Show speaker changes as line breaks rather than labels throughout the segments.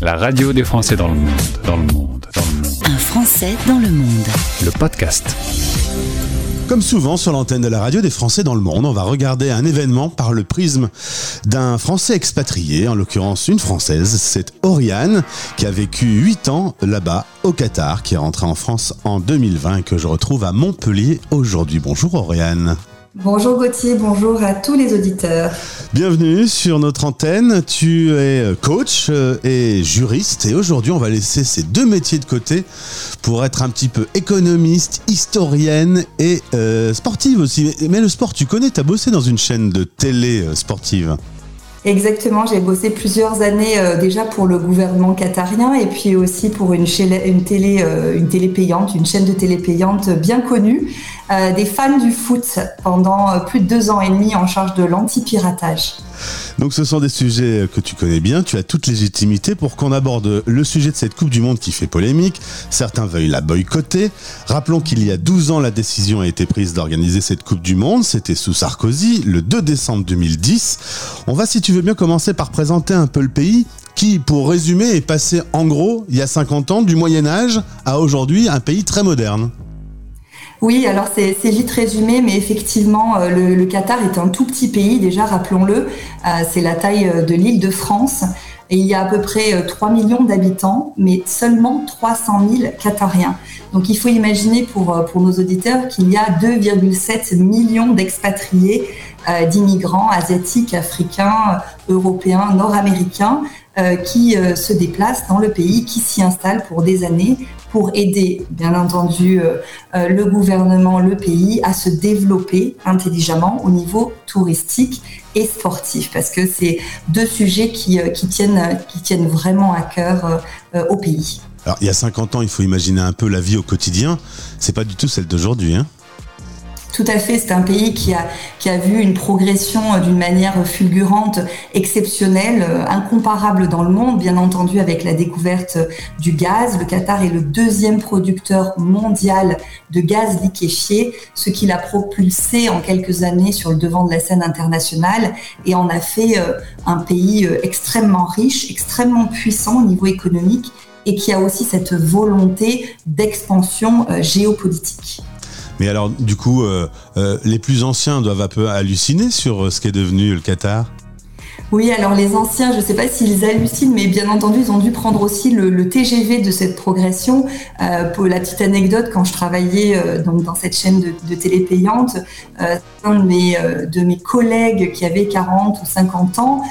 La radio des Français dans le monde, dans le monde, dans le monde.
Un Français dans le monde.
Le podcast.
Comme souvent sur l'antenne de la radio des Français dans le monde, on va regarder un événement par le prisme d'un Français expatrié, en l'occurrence une Française. C'est Oriane qui a vécu 8 ans là-bas au Qatar, qui est rentrée en France en 2020 et que je retrouve à Montpellier aujourd'hui. Bonjour Oriane.
Bonjour Gauthier, bonjour à tous les auditeurs.
Bienvenue sur notre antenne. Tu es coach euh, et juriste et aujourd'hui on va laisser ces deux métiers de côté pour être un petit peu économiste, historienne et euh, sportive aussi. Mais le sport, tu connais, tu as bossé dans une chaîne de télé euh, sportive.
Exactement, j'ai bossé plusieurs années euh, déjà pour le gouvernement qatarien et puis aussi pour une, télé, euh, une télé payante, une chaîne de télé payante bien connue, euh, des fans du foot pendant plus de deux ans et demi en charge de l'anti-piratage.
Donc ce sont des sujets que tu connais bien, tu as toute légitimité pour qu'on aborde le sujet de cette Coupe du Monde qui fait polémique. Certains veuillent la boycotter. Rappelons qu'il y a 12 ans, la décision a été prise d'organiser cette Coupe du Monde. C'était sous Sarkozy, le 2 décembre 2010. On va, si tu veux bien, commencer par présenter un peu le pays qui, pour résumer, est passé en gros, il y a 50 ans, du Moyen Âge à aujourd'hui, un pays très moderne.
Oui, alors c'est vite résumé, mais effectivement, euh, le, Qatar est un tout petit pays, déjà, rappelons-le. Euh, c'est la taille euh, de l'île de France. Et il y a à peu près 3 millions d'habitants, mais seulement 300 000 Qatariens. Donc il faut imaginer pour, pour nos auditeurs qu'il y a 2,7 millions d'expatriés, d'immigrants asiatiques, africains, européens, nord-américains, qui se déplacent dans le pays, qui s'y installent pour des années pour aider, bien entendu, euh, euh, le gouvernement, le pays à se développer intelligemment au niveau touristique et sportif, parce que c'est deux sujets qui, euh, tiennent, vraiment à cœur au pays.
Il y a 50 ans, il faut imaginer un peu la vie au quotidien. C'est pas du tout celle d'aujourd'hui, hein
tout à fait, c'est un pays qui a, vu une progression euh, d'une manière fulgurante, exceptionnelle, euh, incomparable dans le monde, bien entendu avec la découverte du gaz. Le Qatar est le deuxième producteur mondial de gaz liquéfié, ce qui l'a propulsé en quelques années sur le devant de la scène internationale et en a fait euh, un pays extrêmement riche, extrêmement puissant au niveau économique et qui a aussi cette volonté d'expansion géopolitique.
Mais alors, du coup, euh, euh, les plus anciens doivent un peu halluciner sur euh, ce qu'est devenu le Qatar?
Oui, alors les anciens, je ne sais pas s'ils hallucinent, mais bien entendu, ils ont dû prendre aussi le, TGV de cette progression. pour la petite anecdote, quand je travaillais donc dans cette chaîne de, télé payante, un de mes, de mes collègues qui avait 40 ou 50 ans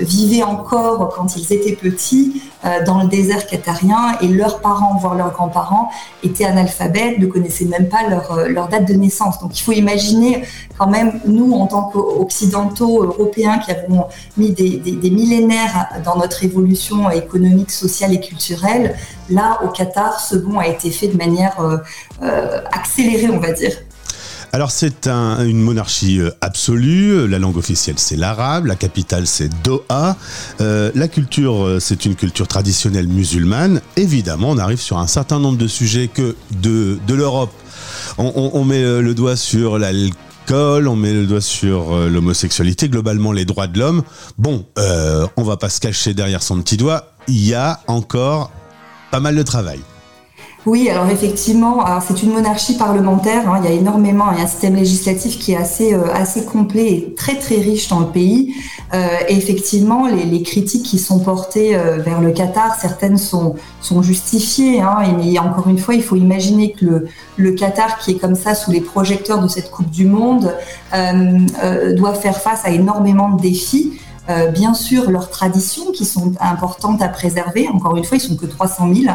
vivait encore quand ils étaient petits dans le désert qatarien et leurs parents, voire leurs grands-parents, étaient analphabètes, ne connaissaient même pas leur, euh, leur, date de naissance. Donc il faut imaginer quand même, nous, en tant qu'occidentaux européens qui avons mis des, millénaires dans notre évolution économique, sociale et culturelle, là, au Qatar, ce bond a été fait de manière euh, euh accélérée, on va dire.
Alors c'est une monarchie euh, absolue, la langue officielle c'est l'arabe, la capitale c'est Doha, euh, la culture euh, c'est une culture traditionnelle musulmane. Évidemment on arrive sur un certain nombre de sujets que de, de l'Europe. On, met le doigt sur l'alcool, on met le doigt sur l'homosexualité, globalement les droits de l'homme. Bon, on va pas se cacher derrière son petit doigt, il y a encore pas mal de travail.
Oui, alors effectivement, c'est une monarchie parlementaire. Hein, il y a énormément, il y a un système législatif qui est assez euh, assez complet et très très riche dans le pays. Euh, et effectivement, les, critiques qui sont portées euh, vers le Qatar, certaines sont sont justifiées. Hein, mais encore une fois, il faut imaginer que le le Qatar, qui est comme ça sous les projecteurs de cette Coupe du Monde, doit faire face à énormément de défis. Euh, bien sûr leurs traditions qui sont importantes à préserver. Encore une fois, ils sont que 300 000.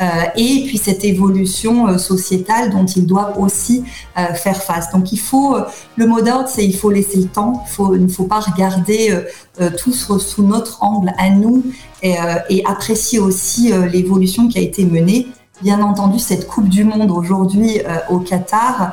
Euh, et puis cette évolution euh, sociétale dont ils doivent aussi faire face. Donc il faut, le mot d'ordre, c'est il faut laisser le temps. il ne faut pas regarder tout sous, notre angle à nous et, et apprécier aussi l'évolution qui a été menée. Bien entendu, cette Coupe du Monde aujourd'hui au Qatar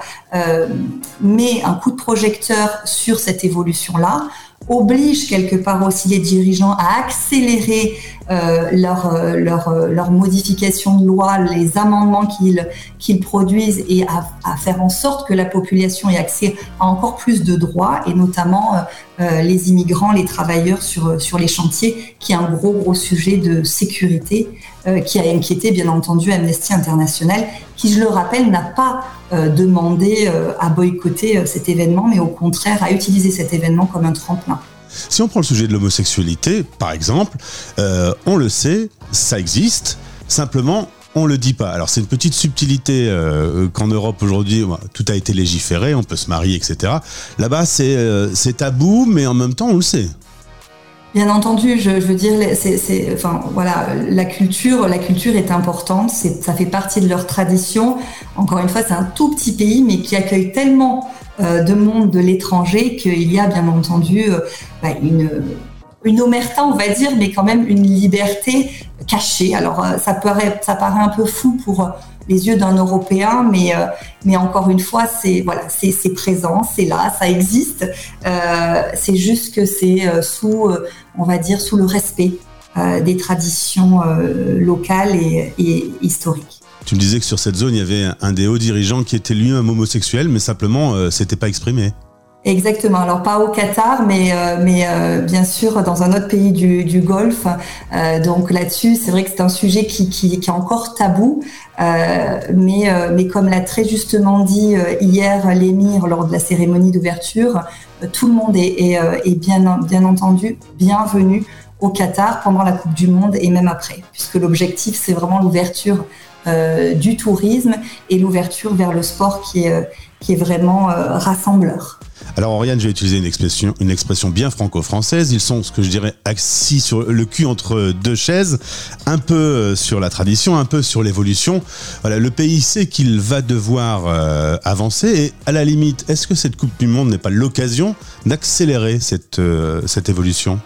met un coup de projecteur sur cette évolution-là oblige quelque part aussi les dirigeants à accélérer euh, leur, euh, euh, leur, modification de loi, les amendements qu'ils produisent et à, faire en sorte que la population ait accès à encore plus de droits et notamment les immigrants, les travailleurs sur, sur les chantiers, qui est un gros, gros sujet de sécurité qui a inquiété, bien entendu, Amnesty International, qui, je le rappelle, n'a pas demandé à boycotter cet événement, mais au contraire à utiliser cet événement comme un tremplin.
Si on prend le sujet de l'homosexualité, par exemple, on le sait, ça existe. Simplement, on le dit pas. Alors c'est une petite subtilité euh, qu'en Europe aujourd'hui, tout a été légiféré, on peut se marier, etc. Là-bas, euh, c'est tabou, mais en même temps, on le sait.
Bien entendu, je, veux dire, enfin voilà, la culture, la culture est importante, ça fait partie de leur tradition. Encore une fois, c'est un tout petit pays, mais qui accueille tellement euh, de monde de l'étranger qu'il y a bien entendu bah, une une omerta, on va dire, mais quand même une liberté cachée. Alors, euh, ça paraît, ça paraît un peu fou pour les yeux d'un Européen, mais, euh, mais encore une fois, c'est voilà, c'est présent, c'est là, ça existe. Euh, c'est juste que c'est sous, on va dire, sous le respect des traditions locales et historiques.
Tu me disais que sur cette zone, il y avait un des hauts dirigeants qui était lui un homosexuel, mais simplement, c'était pas exprimé.
Exactement. Alors pas au Qatar, mais euh, mais euh, bien sûr dans un autre pays du, Golfe. Euh, donc là-dessus, c'est vrai que c'est un sujet qui, qui, qui, est encore tabou. mais mais comme l'a très justement dit hier l'émir lors de la cérémonie d'ouverture, tout le monde est, est, est, bien bien entendu bienvenu au Qatar pendant la Coupe du Monde et même après, puisque l'objectif c'est vraiment l'ouverture du tourisme et l'ouverture vers le sport qui est qui est vraiment rassembleur.
Alors Oriane, je vais utiliser une expression, une expression bien franco-française. Ils sont, ce que je dirais, assis sur le cul entre deux chaises, un peu euh, sur la tradition, un peu sur l'évolution. Voilà, le pays sait qu'il va devoir euh, avancer et à la limite, est-ce que cette Coupe du Monde n'est pas l'occasion d'accélérer cette, euh, cette évolution?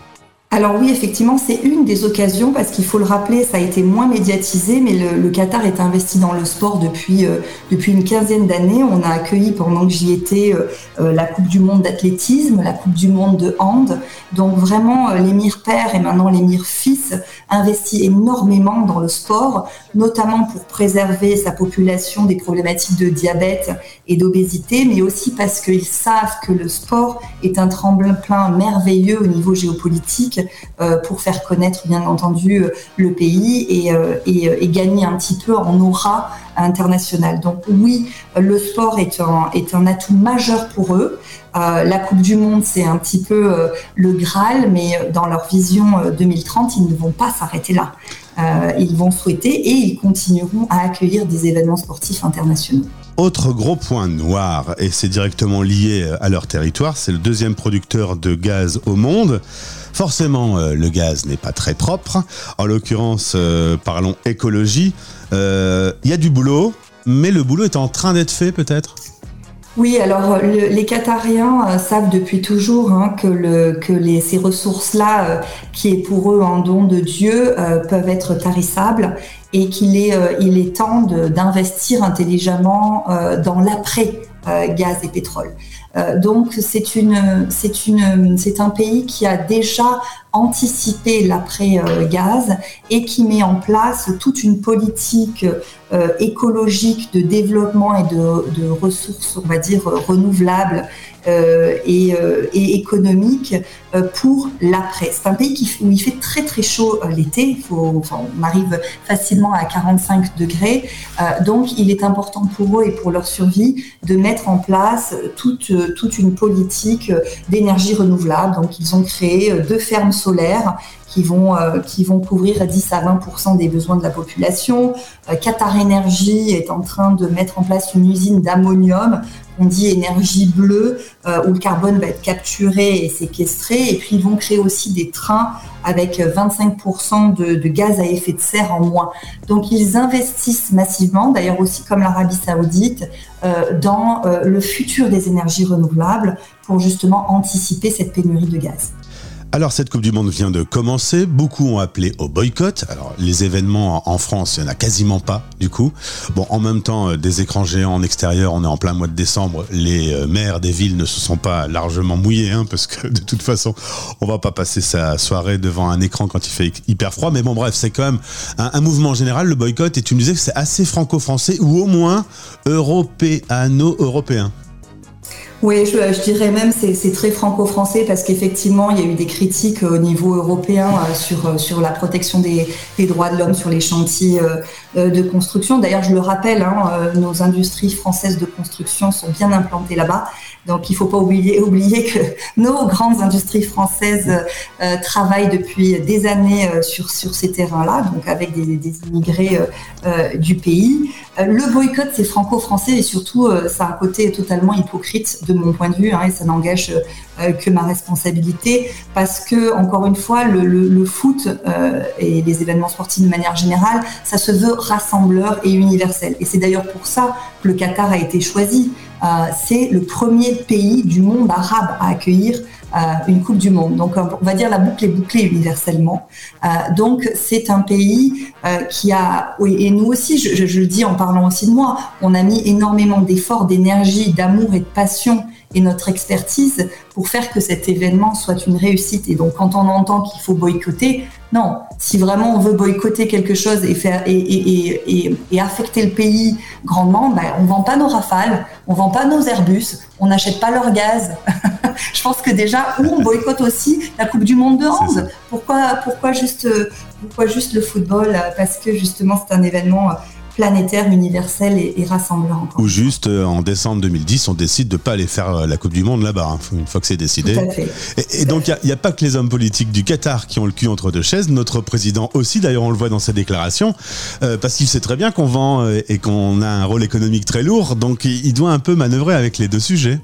Alors oui, effectivement, c'est une des occasions parce qu'il faut le rappeler, ça a été moins médiatisé, mais le, Qatar est investi dans le sport depuis euh, depuis une quinzaine d'années. On a accueilli pendant que j'y étais euh, euh, la Coupe du Monde d'athlétisme, la Coupe du Monde de hand. Donc vraiment, l'émir père et maintenant l'émir fils investit énormément dans le sport, notamment pour préserver sa population des problématiques de diabète et d'obésité, mais aussi parce qu'ils savent que le sport est un tremplin merveilleux au niveau géopolitique euh, pour faire connaître bien entendu euh, le pays et, euh, et, gagner un petit peu en aura international. Donc oui, le sport est un atout majeur pour eux. la Coupe du Monde, c'est un petit peu le Graal, mais dans leur vision 2030, ils ne vont pas s'arrêter là. ils vont souhaiter et ils continueront à accueillir des événements sportifs internationaux.
Autre gros point noir, et c'est directement lié à leur territoire, c'est le deuxième producteur de gaz au monde. Forcément, euh, le gaz n'est pas très propre. En l'occurrence, euh, parlons écologie. Il euh, y a du boulot, mais le boulot est en train d'être fait peut-être?
Oui, alors les Qatariens savent depuis toujours hein, que, ces ressources-là, qui est pour eux un don de Dieu, peuvent être tarissables et qu'il est, il est temps d'investir intelligemment dans l'après gaz et pétrole. Euh, donc c'est un pays qui a déjà anticipé l'après-gaz et qui met en place toute une politique euh, écologique de développement et de, ressources, on va dire, renouvelables euh, et, euh, et, économique euh, pour l'après. C'est un pays où il fait très très chaud l'été, on arrive facilement à 45 degrés, donc il est important pour eux et pour leur survie de mettre en place toute, toute une politique d'énergie renouvelable. Donc ils ont créé deux fermes solaires qui vont, qui vont couvrir 10 à 20% des besoins de la population. Qatar Energy est en train de mettre en place une usine d'ammonium on dit énergie bleue, euh, où le carbone va être capturé et séquestré. Et puis, ils vont créer aussi des trains avec 25% de, gaz à effet de serre en moins. Donc, ils investissent massivement, d'ailleurs aussi comme l'Arabie saoudite, euh, dans euh, le futur des énergies renouvelables pour justement anticiper cette pénurie de gaz.
Alors cette Coupe du Monde vient de commencer, beaucoup ont appelé au boycott. Alors les événements en France, il n'y en a quasiment pas du coup. Bon, en même temps, euh, des écrans géants en extérieur, on est en plein mois de décembre, les euh, maires des villes ne se sont pas largement mouillés, hein, parce que de toute façon, on va pas passer sa soirée devant un écran quand il fait hyper froid. Mais bon, bref, c'est quand même un, mouvement général, le boycott, et tu me disais que c'est assez franco-français, ou au moins européano-européen.
Oui, je, dirais même c'est c'est très franco-français parce qu'effectivement il y a eu des critiques au niveau européen euh, sur euh, sur la protection des, droits de l'homme sur les chantiers euh, de construction. D'ailleurs, je le rappelle, hein, nos industries françaises de construction sont bien implantées là-bas. Donc il faut pas oublier, que nos grandes industries françaises euh, travaillent depuis des années euh, sur, sur ces terrains-là, donc avec des, immigrés euh, du pays. le boycott, c'est franco-français et surtout, ça a un côté totalement hypocrite de mon point de vue, hein, et ça n'engage que ma responsabilité, parce que encore une fois, le, foot et les événements sportifs de manière générale, ça se veut rassembleur et universel. Et c'est d'ailleurs pour ça que le Qatar a été choisi. Euh, c'est le premier pays du monde arabe à accueillir euh, une Coupe du Monde. Donc, on va dire la boucle est bouclée universellement. Euh, donc, c'est un pays qui a, et nous aussi, je, je, le dis en parlant aussi de moi, on a mis énormément d'efforts, d'énergie, d'amour et de passion et notre expertise pour faire que cet événement soit une réussite. Et donc, quand on entend qu'il faut boycotter, non. Si vraiment on veut boycotter quelque chose et faire et, et, et, et affecter le pays grandement, ben, on vend pas nos Rafales, on vend pas nos Airbus, on n'achète pas leur gaz. Je pense que déjà, ou on boycotte aussi la Coupe du Monde de hand. Pourquoi, pourquoi juste, pourquoi juste le football? Parce que justement, c'est un événement planétaire, universel et, et rassemblant.
Ou juste euh, en décembre 2010, on décide de ne pas aller faire euh, la Coupe du Monde là-bas, hein, une fois que c'est décidé.
Tout à fait.
Et, et donc il n'y a, a, pas que les hommes politiques du Qatar qui ont le cul entre deux chaises, notre président aussi, d'ailleurs on le voit dans ses déclarations, euh, parce qu'il sait très bien qu'on vend euh, et qu'on a un rôle économique très lourd, donc il doit un peu manœuvrer avec les deux sujets.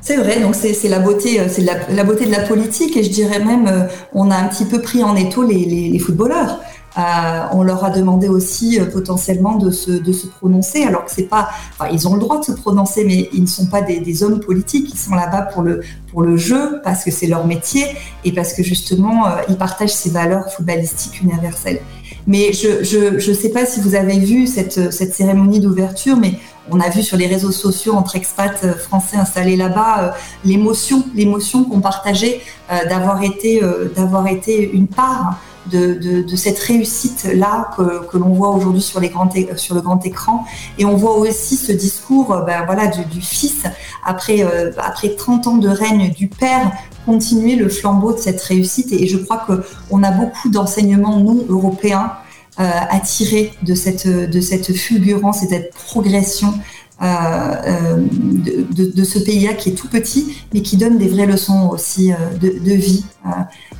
C'est vrai, donc c'est la beauté, c'est la, la, beauté de la politique et je dirais même, on a un petit peu pris en étau les, les, les footballeurs. Euh, on leur a demandé aussi euh, potentiellement de se, de prononcer, alors que c'est pas, ils ont le droit de se prononcer, mais ils ne sont pas des, hommes politiques, ils sont là-bas pour le, jeu, parce que c'est leur métier et parce que justement, euh, ils partagent ces valeurs footballistiques universelles. Mais je je sais pas si vous avez vu cette cérémonie d'ouverture, mais on a vu sur les réseaux sociaux entre expats français installés là-bas l'émotion l'émotion qu'on partageait d'avoir été une part de, de, de, cette réussite-là que, l'on voit aujourd'hui sur, grands sur le grand écran. Et on voit aussi ce discours ben, voilà, du, fils, après, euh, après 30 ans de règne du père, continuer le flambeau de cette réussite. Et, je crois qu'on a beaucoup d'enseignements, nous, Européens, euh, à tirer de cette, de cette fulgurance et cette progression euh, euh, de, de, de, ce pays-là qui est tout petit, mais qui donne des vraies leçons aussi euh, de, de vie euh,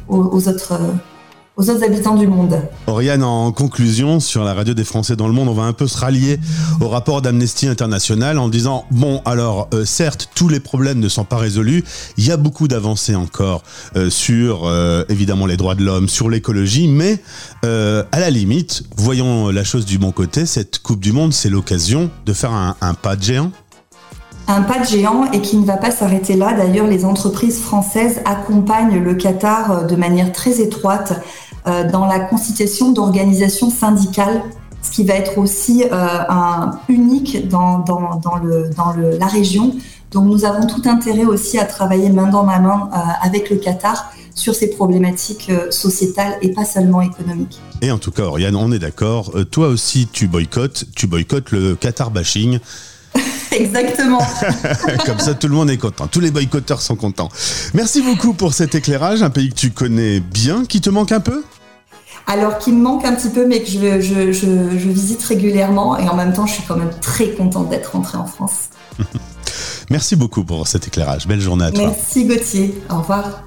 aux autres aux autres habitants du monde.
Oriane, en conclusion, sur la radio des Français dans le monde, on va un peu se rallier au rapport d'Amnesty International en disant, bon, alors, euh, certes, tous les problèmes ne sont pas résolus, il y a beaucoup d'avancées encore euh, sur, euh, évidemment, les droits de l'homme, sur l'écologie, mais à la limite, voyons la chose du bon côté, cette Coupe du Monde, c'est l'occasion de faire un, un pas de géant
un pas de géant et qui ne va pas s'arrêter là. D'ailleurs, les entreprises françaises accompagnent le Qatar de manière très étroite dans la constitution d'organisations syndicales, ce qui va être aussi euh, un, unique dans, dans, dans, le, dans le, la région. Donc nous avons tout intérêt aussi à travailler main dans la main euh, avec le Qatar sur ces problématiques euh, sociétales et pas seulement économiques.
Et en tout cas, Oriane, on est d'accord, euh, toi aussi tu boycottes, tu boycottes le Qatar bashing.
Exactement.
Comme ça, tout le monde est content. Tous les boycotteurs sont contents. Merci beaucoup pour cet éclairage. Un pays que tu connais bien, qui te manque un peu?
Alors qui me manque un petit peu, mais que je, je, je, je, visite régulièrement. Et en même temps, je suis quand même très contente d'être rentrée en France.
Merci beaucoup pour cet éclairage. Belle journée à toi.
Merci Gauthier. Au revoir.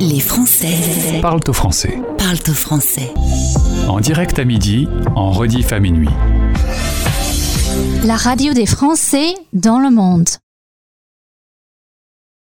Les Français
parlent au français.
Parlent au français.
En direct à midi, en rediff à minuit.
La radio des Français dans le monde.